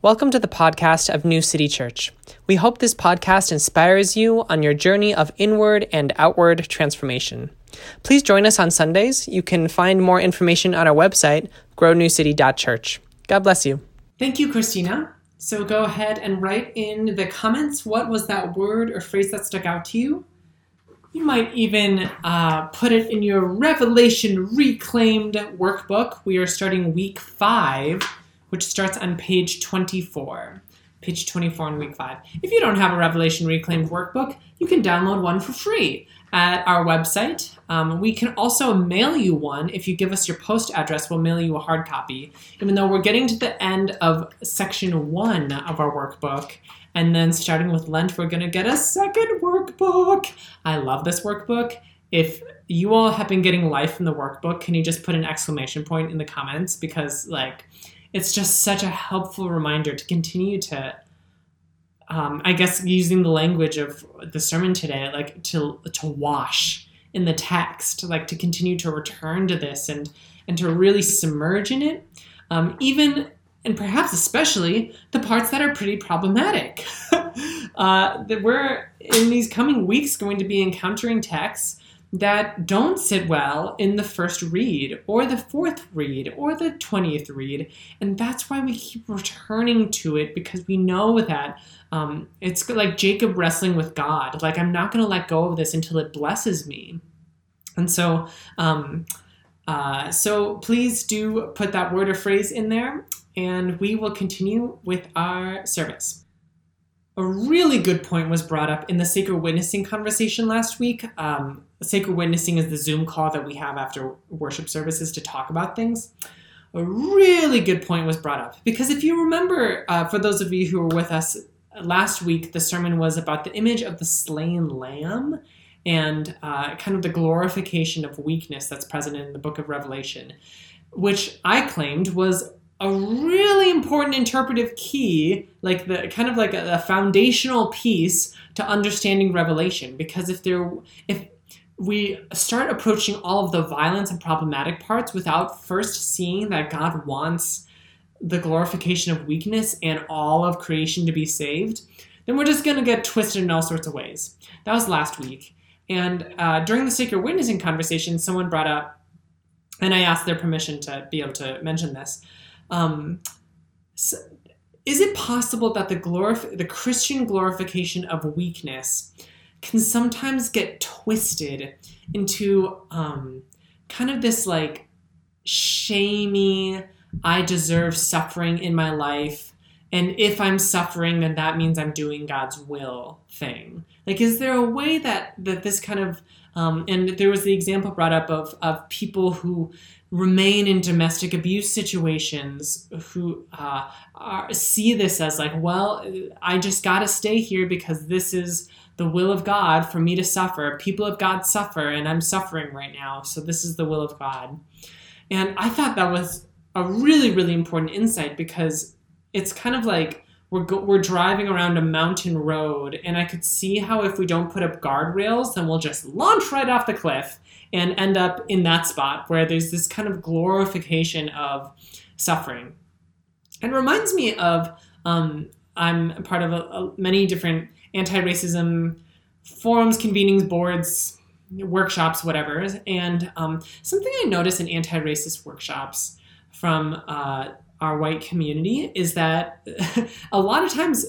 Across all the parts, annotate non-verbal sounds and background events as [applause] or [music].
Welcome to the podcast of New City Church. We hope this podcast inspires you on your journey of inward and outward transformation. Please join us on Sundays. You can find more information on our website, grownewcity.church. God bless you. Thank you, Christina. So go ahead and write in the comments what was that word or phrase that stuck out to you. You might even uh, put it in your Revelation Reclaimed workbook. We are starting week five which starts on page 24. Page 24 in week 5. If you don't have a Revelation Reclaimed workbook, you can download one for free at our website. Um, we can also mail you one. If you give us your post address, we'll mail you a hard copy. Even though we're getting to the end of section one of our workbook, and then starting with Lent, we're going to get a second workbook. I love this workbook. If you all have been getting life from the workbook, can you just put an exclamation point in the comments? Because, like, it's just such a helpful reminder to continue to um, I guess using the language of the sermon today, like to to wash in the text, like to continue to return to this and and to really submerge in it, um, even and perhaps especially the parts that are pretty problematic. [laughs] uh, that we're in these coming weeks going to be encountering texts that don't sit well in the first read or the fourth read or the 20th read. And that's why we keep returning to it because we know that um, it's like Jacob wrestling with God. Like, I'm not going to let go of this until it blesses me. And so, um, uh, so please do put that word or phrase in there, and we will continue with our service a really good point was brought up in the sacred witnessing conversation last week. Um, sacred witnessing is the Zoom call that we have after worship services to talk about things. A really good point was brought up because if you remember, uh, for those of you who were with us last week, the sermon was about the image of the slain lamb and uh, kind of the glorification of weakness that's present in the book of Revelation, which I claimed was a really important interpretive key, like the kind of like a, a, foundational piece to understanding Revelation. Because if there, if we start approaching all of the violence and problematic parts without first seeing that God wants the glorification of weakness and all of creation to be saved, then we're just going to get twisted in all sorts of ways. That was last week. And uh, during the sacred witnessing conversation, someone brought up, and I asked their permission to be able to mention this um, so is it possible that the glorif- the Christian glorification of weakness can sometimes get twisted into um, kind of this like shamey, I deserve suffering in my life, and if I'm suffering, then that means I'm doing God's will thing. Like, is there a way that that this kind of um, and there was the example brought up of of people who remain in domestic abuse situations who uh, are, see this as like, well, I just got to stay here because this is the will of God for me to suffer. People of God suffer, and I'm suffering right now, so this is the will of God. And I thought that was a really, really important insight because it's kind of like we're, go- we're driving around a mountain road, and I could see how if we don't put up guardrails, then we'll just launch right off the cliff and end up in that spot where there's this kind of glorification of suffering. And reminds me of um, I'm part of a, a, many different anti-racism forums, convenings, boards, workshops, whatever. And um, something I notice in anti-racist workshops from uh, our white community is that [laughs] a lot of times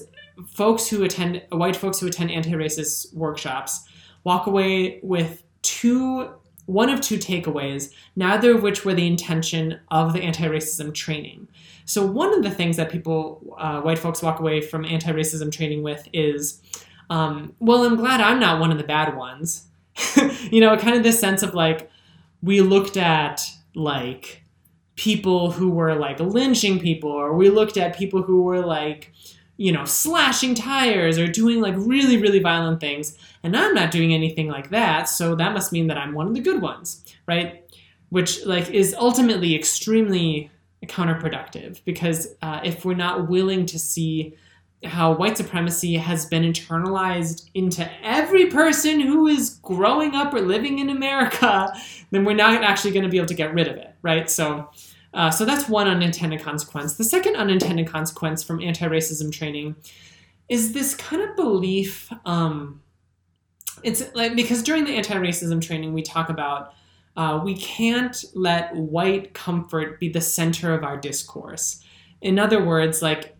folks who attend white folks who attend anti-racist workshops walk away with two one of two takeaways, neither of which were the intention of the anti racism training. So, one of the things that people, uh, white folks, walk away from anti racism training with is, um, well, I'm glad I'm not one of the bad ones. [laughs] you know, kind of this sense of like, we looked at like people who were like lynching people, or we looked at people who were like, you know, slashing tires or doing like really, really violent things. And I'm not doing anything like that, so that must mean that I'm one of the good ones, right? Which like is ultimately extremely counterproductive because uh, if we're not willing to see how white supremacy has been internalized into every person who is growing up or living in America, then we're not actually going to be able to get rid of it, right? So Uh, so that's one unintended consequence. The second unintended consequence from anti racism training is this kind of belief. Um, it's like because during the anti racism training, we talk about uh, we can't let white comfort be the center of our discourse. In other words, like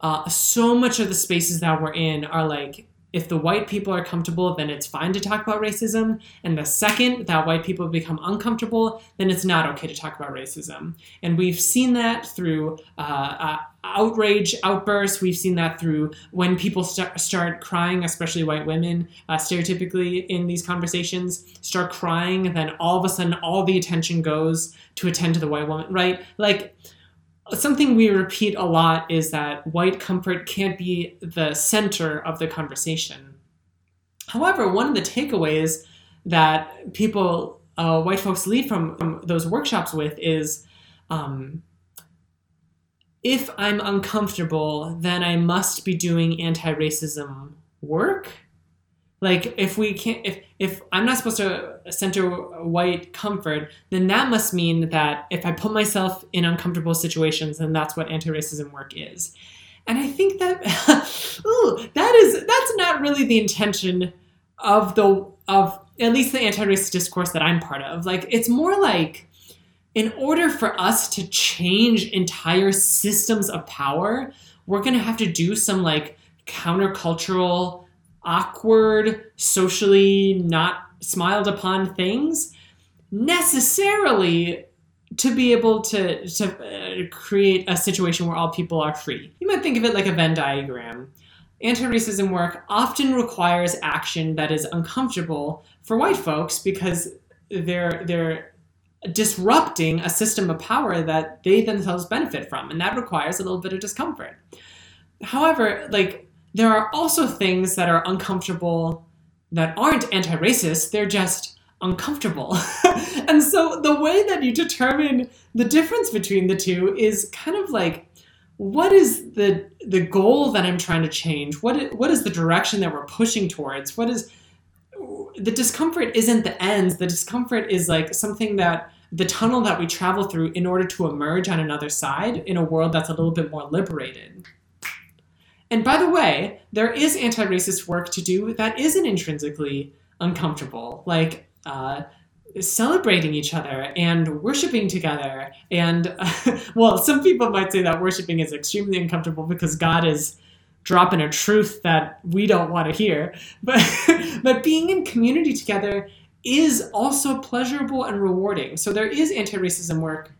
uh, so much of the spaces that we're in are like if the white people are comfortable, then it's fine to talk about racism. And the second that white people become uncomfortable, then it's not okay to talk about racism. And we've seen that through uh, uh, outrage outbursts. We've seen that through when people start, start crying, especially white women, uh, stereotypically in these conversations, start crying. Then all of a sudden, all the attention goes to attend to the white woman, right? Like, something we repeat a lot is that white comfort can't be the center of the conversation. However, one of the takeaways that people, uh, white folks, leave from, from, those workshops with is um, if I'm uncomfortable, then I must be doing anti racism work like if we can't if if i'm not supposed to center white comfort then that must mean that if i put myself in uncomfortable situations then that's what anti-racism work is. And i think that [laughs] ooh, that is that's not really the intention of the of at least the anti-racist discourse that i'm part of. Like it's more like in order for us to change entire systems of power we're going to have to do some like countercultural awkward, socially not smiled upon things necessarily to be able to, to uh, create a situation where all people are free. You might think of it like a Venn diagram. Anti racism work often requires action that is uncomfortable for white folks because they're, they're disrupting a system of power that they themselves benefit from, and that requires a little bit of discomfort. However, like there are also things that are uncomfortable that aren't anti racist, they're just uncomfortable. [laughs] and so the way that you determine the difference between the two is kind of like what is the the goal that I'm trying to change? What is, what is the direction that we're pushing towards? What is the discomfort isn't the ends. The discomfort is like something that the tunnel that we travel through in order to emerge on another side in a world that's a little bit more liberated. And by the way, there is anti racist work to do that isn't intrinsically uncomfortable, like uh, celebrating each other and worshiping together. And, uh, [laughs] well, some people might say that worshiping is extremely uncomfortable because God is dropping a truth that we don't want to hear. [laughs] But, but being in community together is also pleasurable and rewarding. So there is anti racism work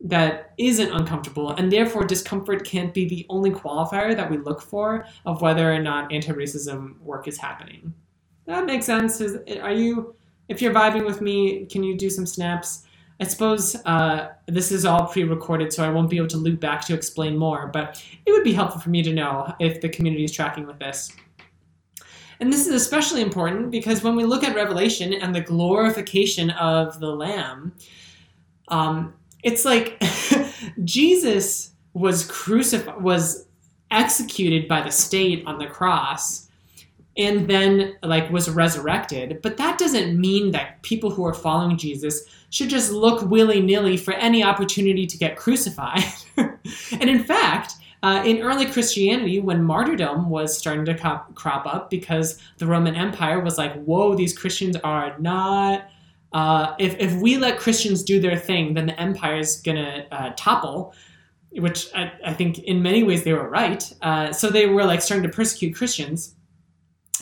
that isn't uncomfortable, and therefore discomfort can't be the only qualifier that we look for of whether or not anti-racism work is happening. That makes sense. Is, are you, if you're vibing with me, can you do some snaps? I suppose uh, this is all pre-recorded, so I won't be able to loop back to explain more, but it would be helpful for me to know if the community is tracking with this. And this is especially important because when we look at Revelation and the glorification of the Lamb, um, it's like [laughs] Jesus was crucified, was executed by the state on the cross, and then like was resurrected. But that doesn't mean that people who are following Jesus should just look willy nilly for any opportunity to get crucified. [laughs] and in fact, uh, in early Christianity, when martyrdom was starting to crop up because the Roman Empire was like, whoa, these Christians are not uh, if, if we let Christians do their thing, then the empire is going to uh, topple, which I, I, think in many ways they were right. Uh, so they were like starting to persecute Christians.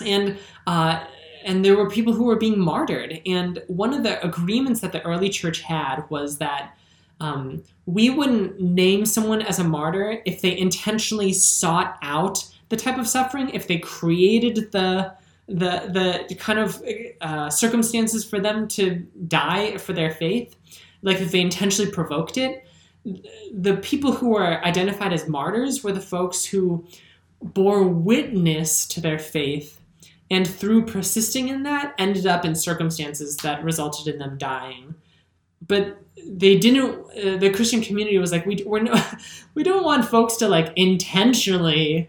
And, uh, and there were people who were being martyred. And one of the agreements that the early church had was that um, we wouldn't name someone as a martyr if they intentionally sought out the type of suffering, if they created the the the kind of uh, circumstances for them to die for their faith, like if they intentionally provoked it, the people who were identified as martyrs were the folks who bore witness to their faith and through persisting in that ended up in circumstances that resulted in them dying. But they didn't uh, the christian community was like we, we're no, [laughs] we don't want folks to like intentionally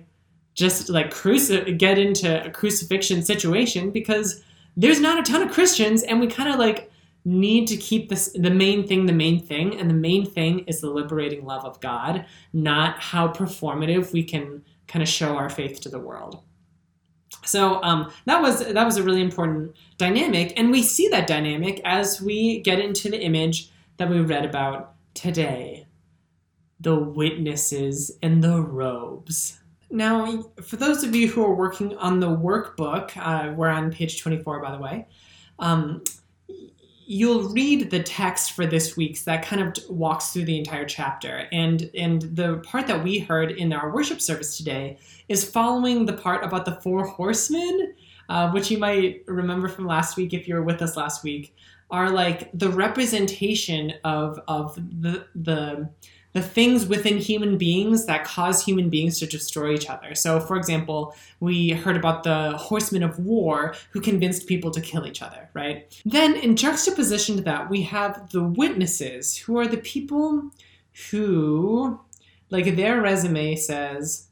just like cruci- get into a crucifixion situation because there's not a ton of Christians and we kind of like need to keep this the main thing the main thing and the main thing is the liberating love of god not how performative we can kind of show our faith to the world. So um, that was that was a really important dynamic and we see that dynamic as we get into the image that we read about today. The witnesses in the robes now for those of you who are working on the workbook uh, we're on page 24 by the way um, you'll read the text for this week's that kind of walks through the entire chapter. And and the part that we heard in our worship service today is following the part about the four horsemen uh, which you might remember from last week if you were with us last week are like the representation of of the the the things within human beings that cause human beings to destroy each other. So, for example, we heard about the horsemen of war who convinced people to kill each other, right? Then, in juxtaposition to that, we have the witnesses, who are the people who, like their resume says,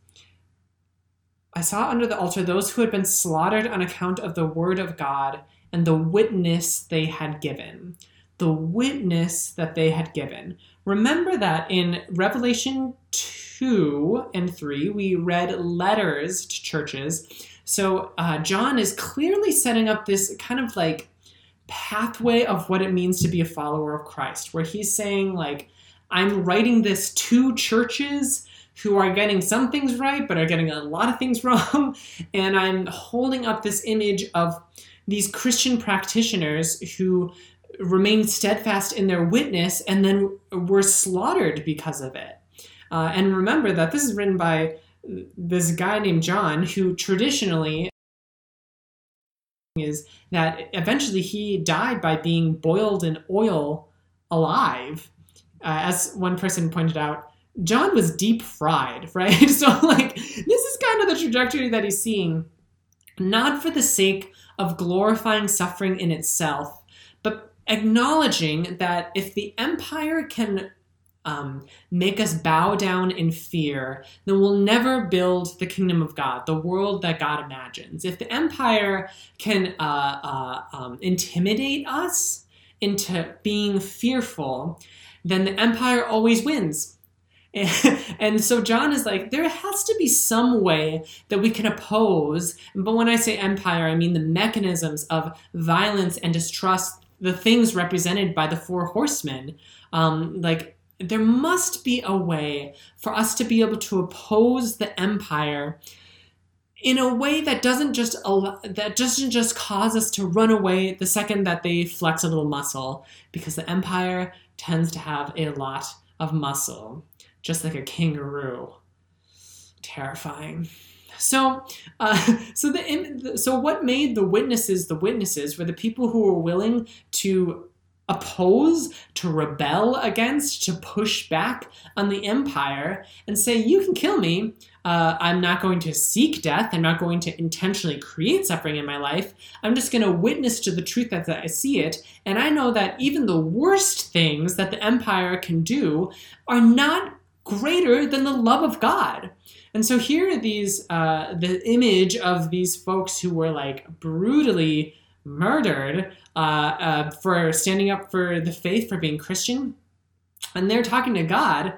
I saw under the altar those who had been slaughtered on account of the word of God and the witness they had given. The witness that they had given. Remember that in Revelation 2 and 3, we read letters to churches. So uh, John is clearly setting up this kind of like pathway of what it means to be a follower of Christ, where he's saying, like, I'm writing this to churches who are getting some things right, but are getting a lot of things [laughs] wrong. And I'm holding up this image of these Christian practitioners who remained steadfast in their witness and then were slaughtered because of it. Uh, and remember that this is written by this guy named John, who traditionally is that eventually he died by being boiled in oil alive. Uh, as one person pointed out, John was deep fried, [laughs] right? [laughs] so, like, this is kind of the trajectory that he's seeing, not for the sake of glorifying suffering in itself, but acknowledging that if the empire can um, make us bow down in fear, then we'll never build the kingdom of God, the world that God imagines. If the empire can uh, uh, um, intimidate us into being fearful, then the empire always wins. [laughs] And so John is like, there has to be some way that we can oppose. But when I say empire, I mean the mechanisms of violence and distrust the things represented by the four horsemen. Um, like there must be a way for us to be able to oppose the empire in a way that doesn't just allow, that doesn't just cause us to run away the second that they flex a little muscle because the empire tends to have a lot of muscle just like a kangaroo terrifying so, uh, [laughs] so the so what made the witnesses the witnesses were the people who were willing to oppose, to rebel against, to push back on the empire and say, "You can kill me. Uh, I'm not going to seek death. I'm not going to intentionally create suffering in my life. I'm just going to witness to the truth as I see it. And I know that even the worst things that the empire can do are not greater than the love of God." And so here are these uh, the image of these folks who were like brutally murdered uh, uh, for standing up for the faith, for being Christian, and they're talking to God.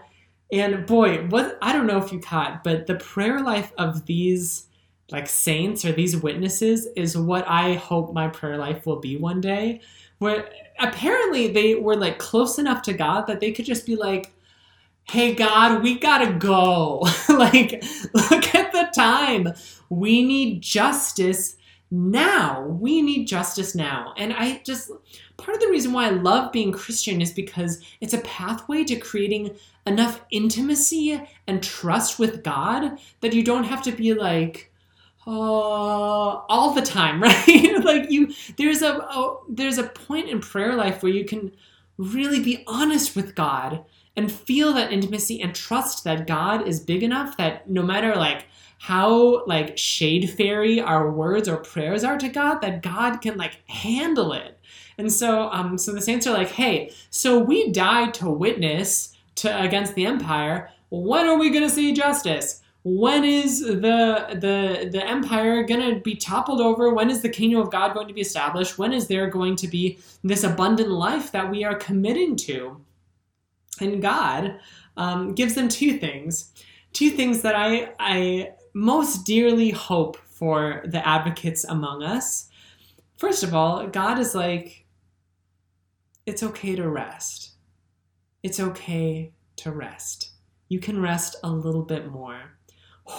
And boy, what I don't know if you caught, but the prayer life of these like saints or these witnesses is what I hope my prayer life will be one day. Where apparently they were like close enough to God that they could just be like, hey God, we gotta go. [laughs] like, look at the time. We need justice now. We need justice now. And I just, part of the reason why I love being Christian is because it's a pathway to creating enough intimacy and trust with God that you don't have to be like, uh, all the time, [laughs] right? like you, there's a, a there's a point in prayer life where you can really be honest with God and feel that intimacy and trust that God is big enough that no matter like how like shade fairy our words or prayers are to God, that God can like handle it. And so um so the saints are like, hey, so we died to witness to against the empire. When are we gonna see justice? when is the the the empire to be toppled over when is the kingdom of god going to be established when is there going to be this abundant life that we are committing to and god um, gives them two things. Two things that i i most dearly hope for the advocates among us. First of all god is like it's okay to rest. It's okay to rest. You can rest a little bit more.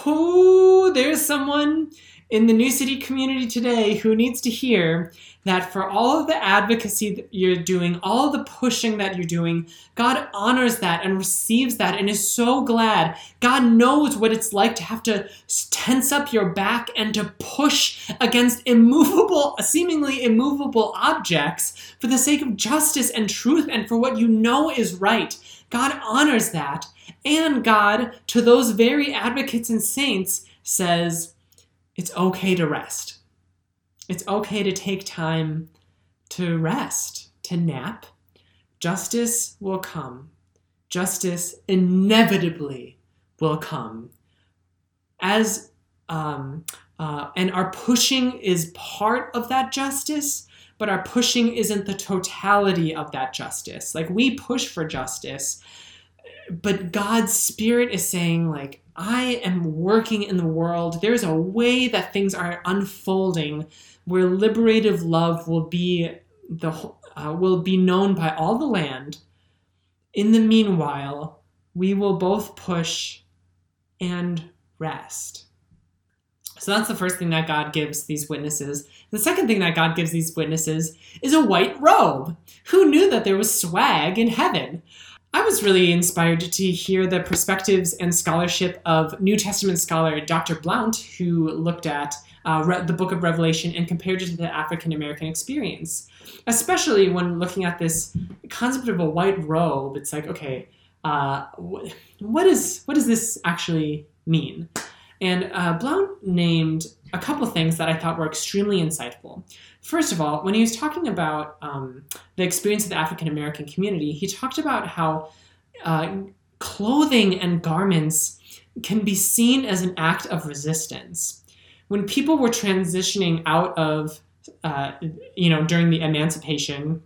Oh, there's someone in the New City community today who needs to hear that for all of the advocacy that you're doing, all the pushing that you're doing, God honors that and receives that and is so glad. God knows what it's like to have to tense up your back and to push against immovable, seemingly immovable objects for the sake of justice and truth and for what you know is right. God honors that. And God, to those very advocates and saints, says, it's okay to rest. It's okay to take time to rest, to nap. Justice will come. Justice inevitably will come. As um, uh, and our pushing is part of that justice, but our pushing isn't the totality of that justice. Like we push for justice, but God's spirit is saying like I am working in the world. There's a way that things are unfolding where liberative love will be the uh, will be known by all the land. In the meanwhile, we will both push and rest. So that's the first thing that God gives these witnesses. The second thing that God gives these witnesses is a white robe. Who knew that there was swag in heaven? I was really inspired to hear the perspectives and scholarship of New Testament scholar Dr. Blount, who looked at uh, the book of Revelation and compared it to the African American experience. Especially when looking at this concept of a white robe, it's like, okay, uh, wh- what is what does this actually mean? And uh, Blount named a couple things that I thought were extremely insightful. First of all, when he was talking about um, the experience of the African American community, he talked about how uh, clothing and garments can be seen as an act of resistance. When people were transitioning out of, uh, you know, during the emancipation,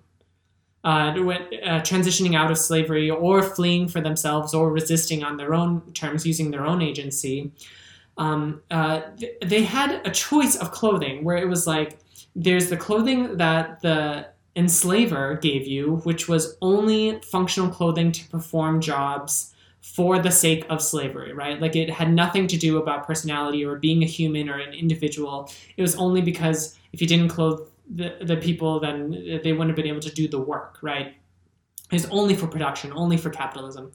uh, uh, transitioning out of slavery or fleeing for themselves or resisting on their own terms using their own agency, um, uh, th- they had a choice of clothing where it was like there's the clothing that the enslaver gave you, which was only functional clothing to perform jobs for the sake of slavery, right? Like it had nothing to do about personality or being a human or an individual. It was only because if you didn't clothe the, the people, then they wouldn't have been able to do the work, right? It's only for production, only for capitalism.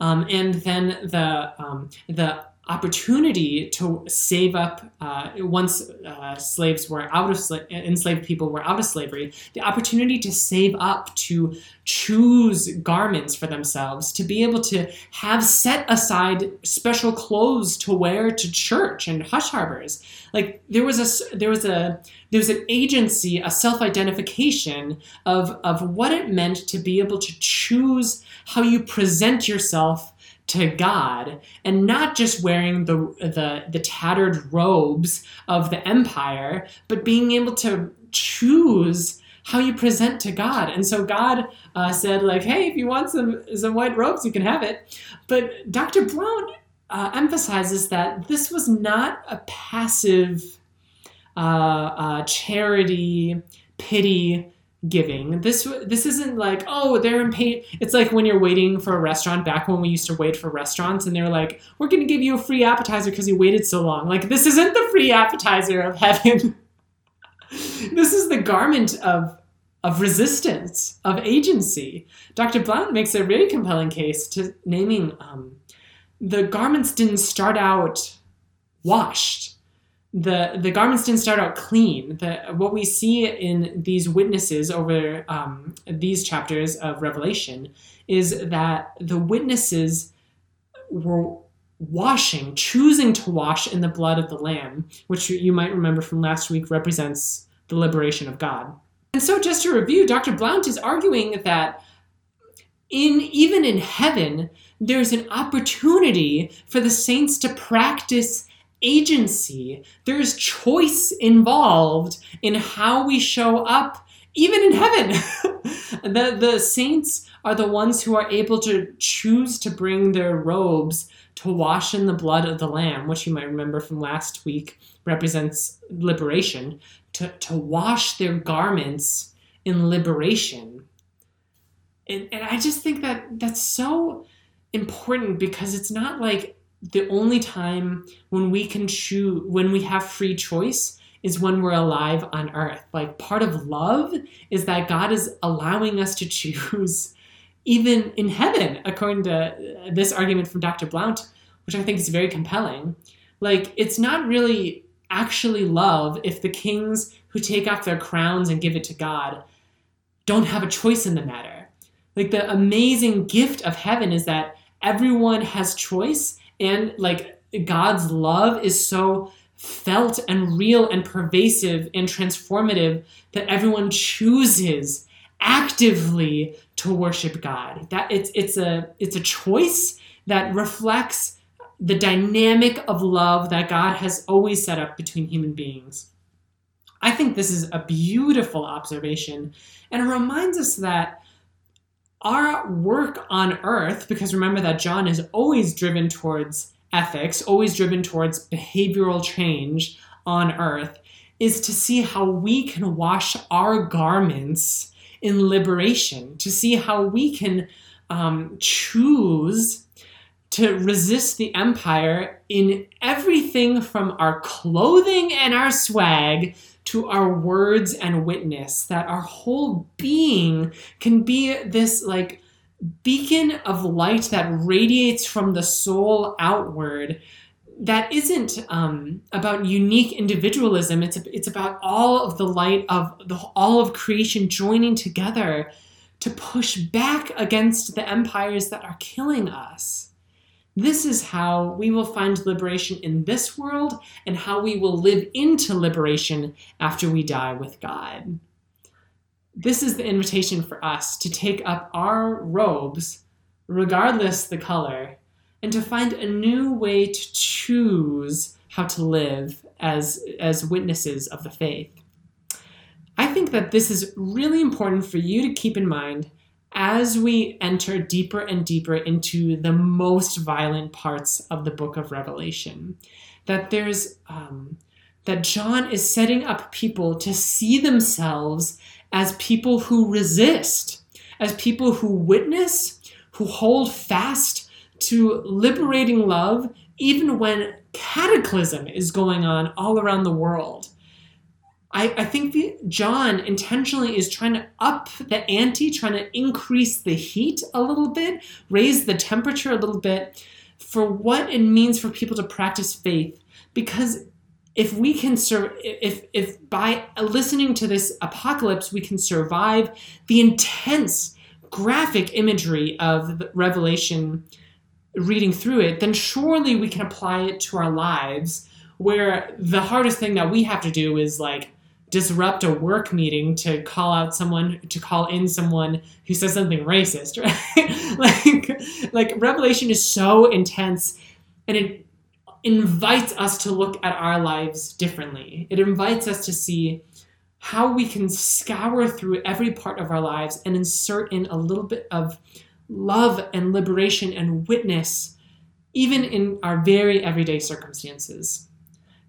Um, and then the um, the opportunity to save up uh, once uh, slaves were out of sla- enslaved people were out of slavery the opportunity to save up to choose garments for themselves to be able to have set aside special clothes to wear to church and hush harbors. Like there was a there was a there was an agency a self-identification of of what it meant to be able to choose how you present yourself to God and not just wearing the, the the tattered robes of the empire, but being able to choose how you present to God. And so God uh, said, like, hey, if you want some some white robes, you can have it. But Dr. Blount uh, emphasizes that this was not a passive uh, uh charity, pity giving. This this isn't like oh they're in pain. It's like when you're waiting for a restaurant back when we used to wait for restaurants and they're like we're going to give you a free appetizer because you waited so long. Like this isn't the free appetizer of heaven. [laughs] this is the garment of of resistance of agency. Dr. Blount makes a really compelling case to naming um, the garments didn't start out washed the the garments didn't start out clean. The, what we see in these witnesses over um, these chapters of Revelation is that the witnesses were washing, choosing to wash in the blood of the Lamb, which you might remember from last week represents the liberation of God. And so, just to review, Dr. Blount is arguing that in even in heaven, there's an opportunity for the saints to practice agency. There's choice involved in how we show up, even in heaven. [laughs] the, the saints are the ones who are able to choose to bring their robes to wash in the blood of the Lamb, which you might remember from last week represents liberation, to, to wash their garments in liberation. And, and I just think that that's so important because it's not like the only time when we can choose, when we have free choice is when we're alive on earth. Like part of love is that God is allowing us to choose [laughs] even in heaven, according to uh, this argument from Dr. Blount, which I think is very compelling. Like it's not really actually love if the kings who take off their crowns and give it to God don't have a choice in the matter. Like the amazing gift of heaven is that everyone has choice and like God's love is so felt and real and pervasive and transformative that everyone chooses actively to worship God. That it's it's a it's a choice that reflects the dynamic of love that God has always set up between human beings. I think this is a beautiful observation and it reminds us that our work on earth, because remember that John is always driven towards ethics, always driven towards behavioral change on earth, is to see how we can wash our garments in liberation, to see how we can um, choose to resist the empire in everything from our clothing and our swag to our words and witness, that our whole being can be this like beacon of light that radiates from the soul outward that isn't um, about unique individualism. It's, it's about all of the light of the all of creation joining together to push back against the empires that are killing us this is how we will find liberation in this world and how we will live into liberation after we die with God. This is the invitation for us to take up our robes, regardless the color, and to find a new way to choose how to live as, as witnesses of the faith. I think that this is really important for you to keep in mind as we enter deeper and deeper into the most violent parts of the book of Revelation, that there's um, that John is setting up people to see themselves as people who resist, as people who witness, who hold fast to liberating love, even when cataclysm is going on all around the world. I, I think the, John intentionally is trying to up the ante, trying to increase the heat a little bit, raise the temperature a little bit for what it means for people to practice faith. Because if we can sur- if if by listening to this apocalypse we can survive the intense graphic imagery of revelation reading through it then surely we can apply it to our lives where the hardest thing that we have to do is like disrupt a work meeting to call out someone to call in someone who says something racist [laughs] right? Like like revelation is so intense and it invites us to look at our lives differently. It invites us to see how we can scour through every part of our lives and insert in a little bit of love and liberation and witness even in our very everyday circumstances.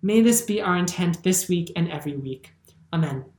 May this be our intent this week and every week Amen.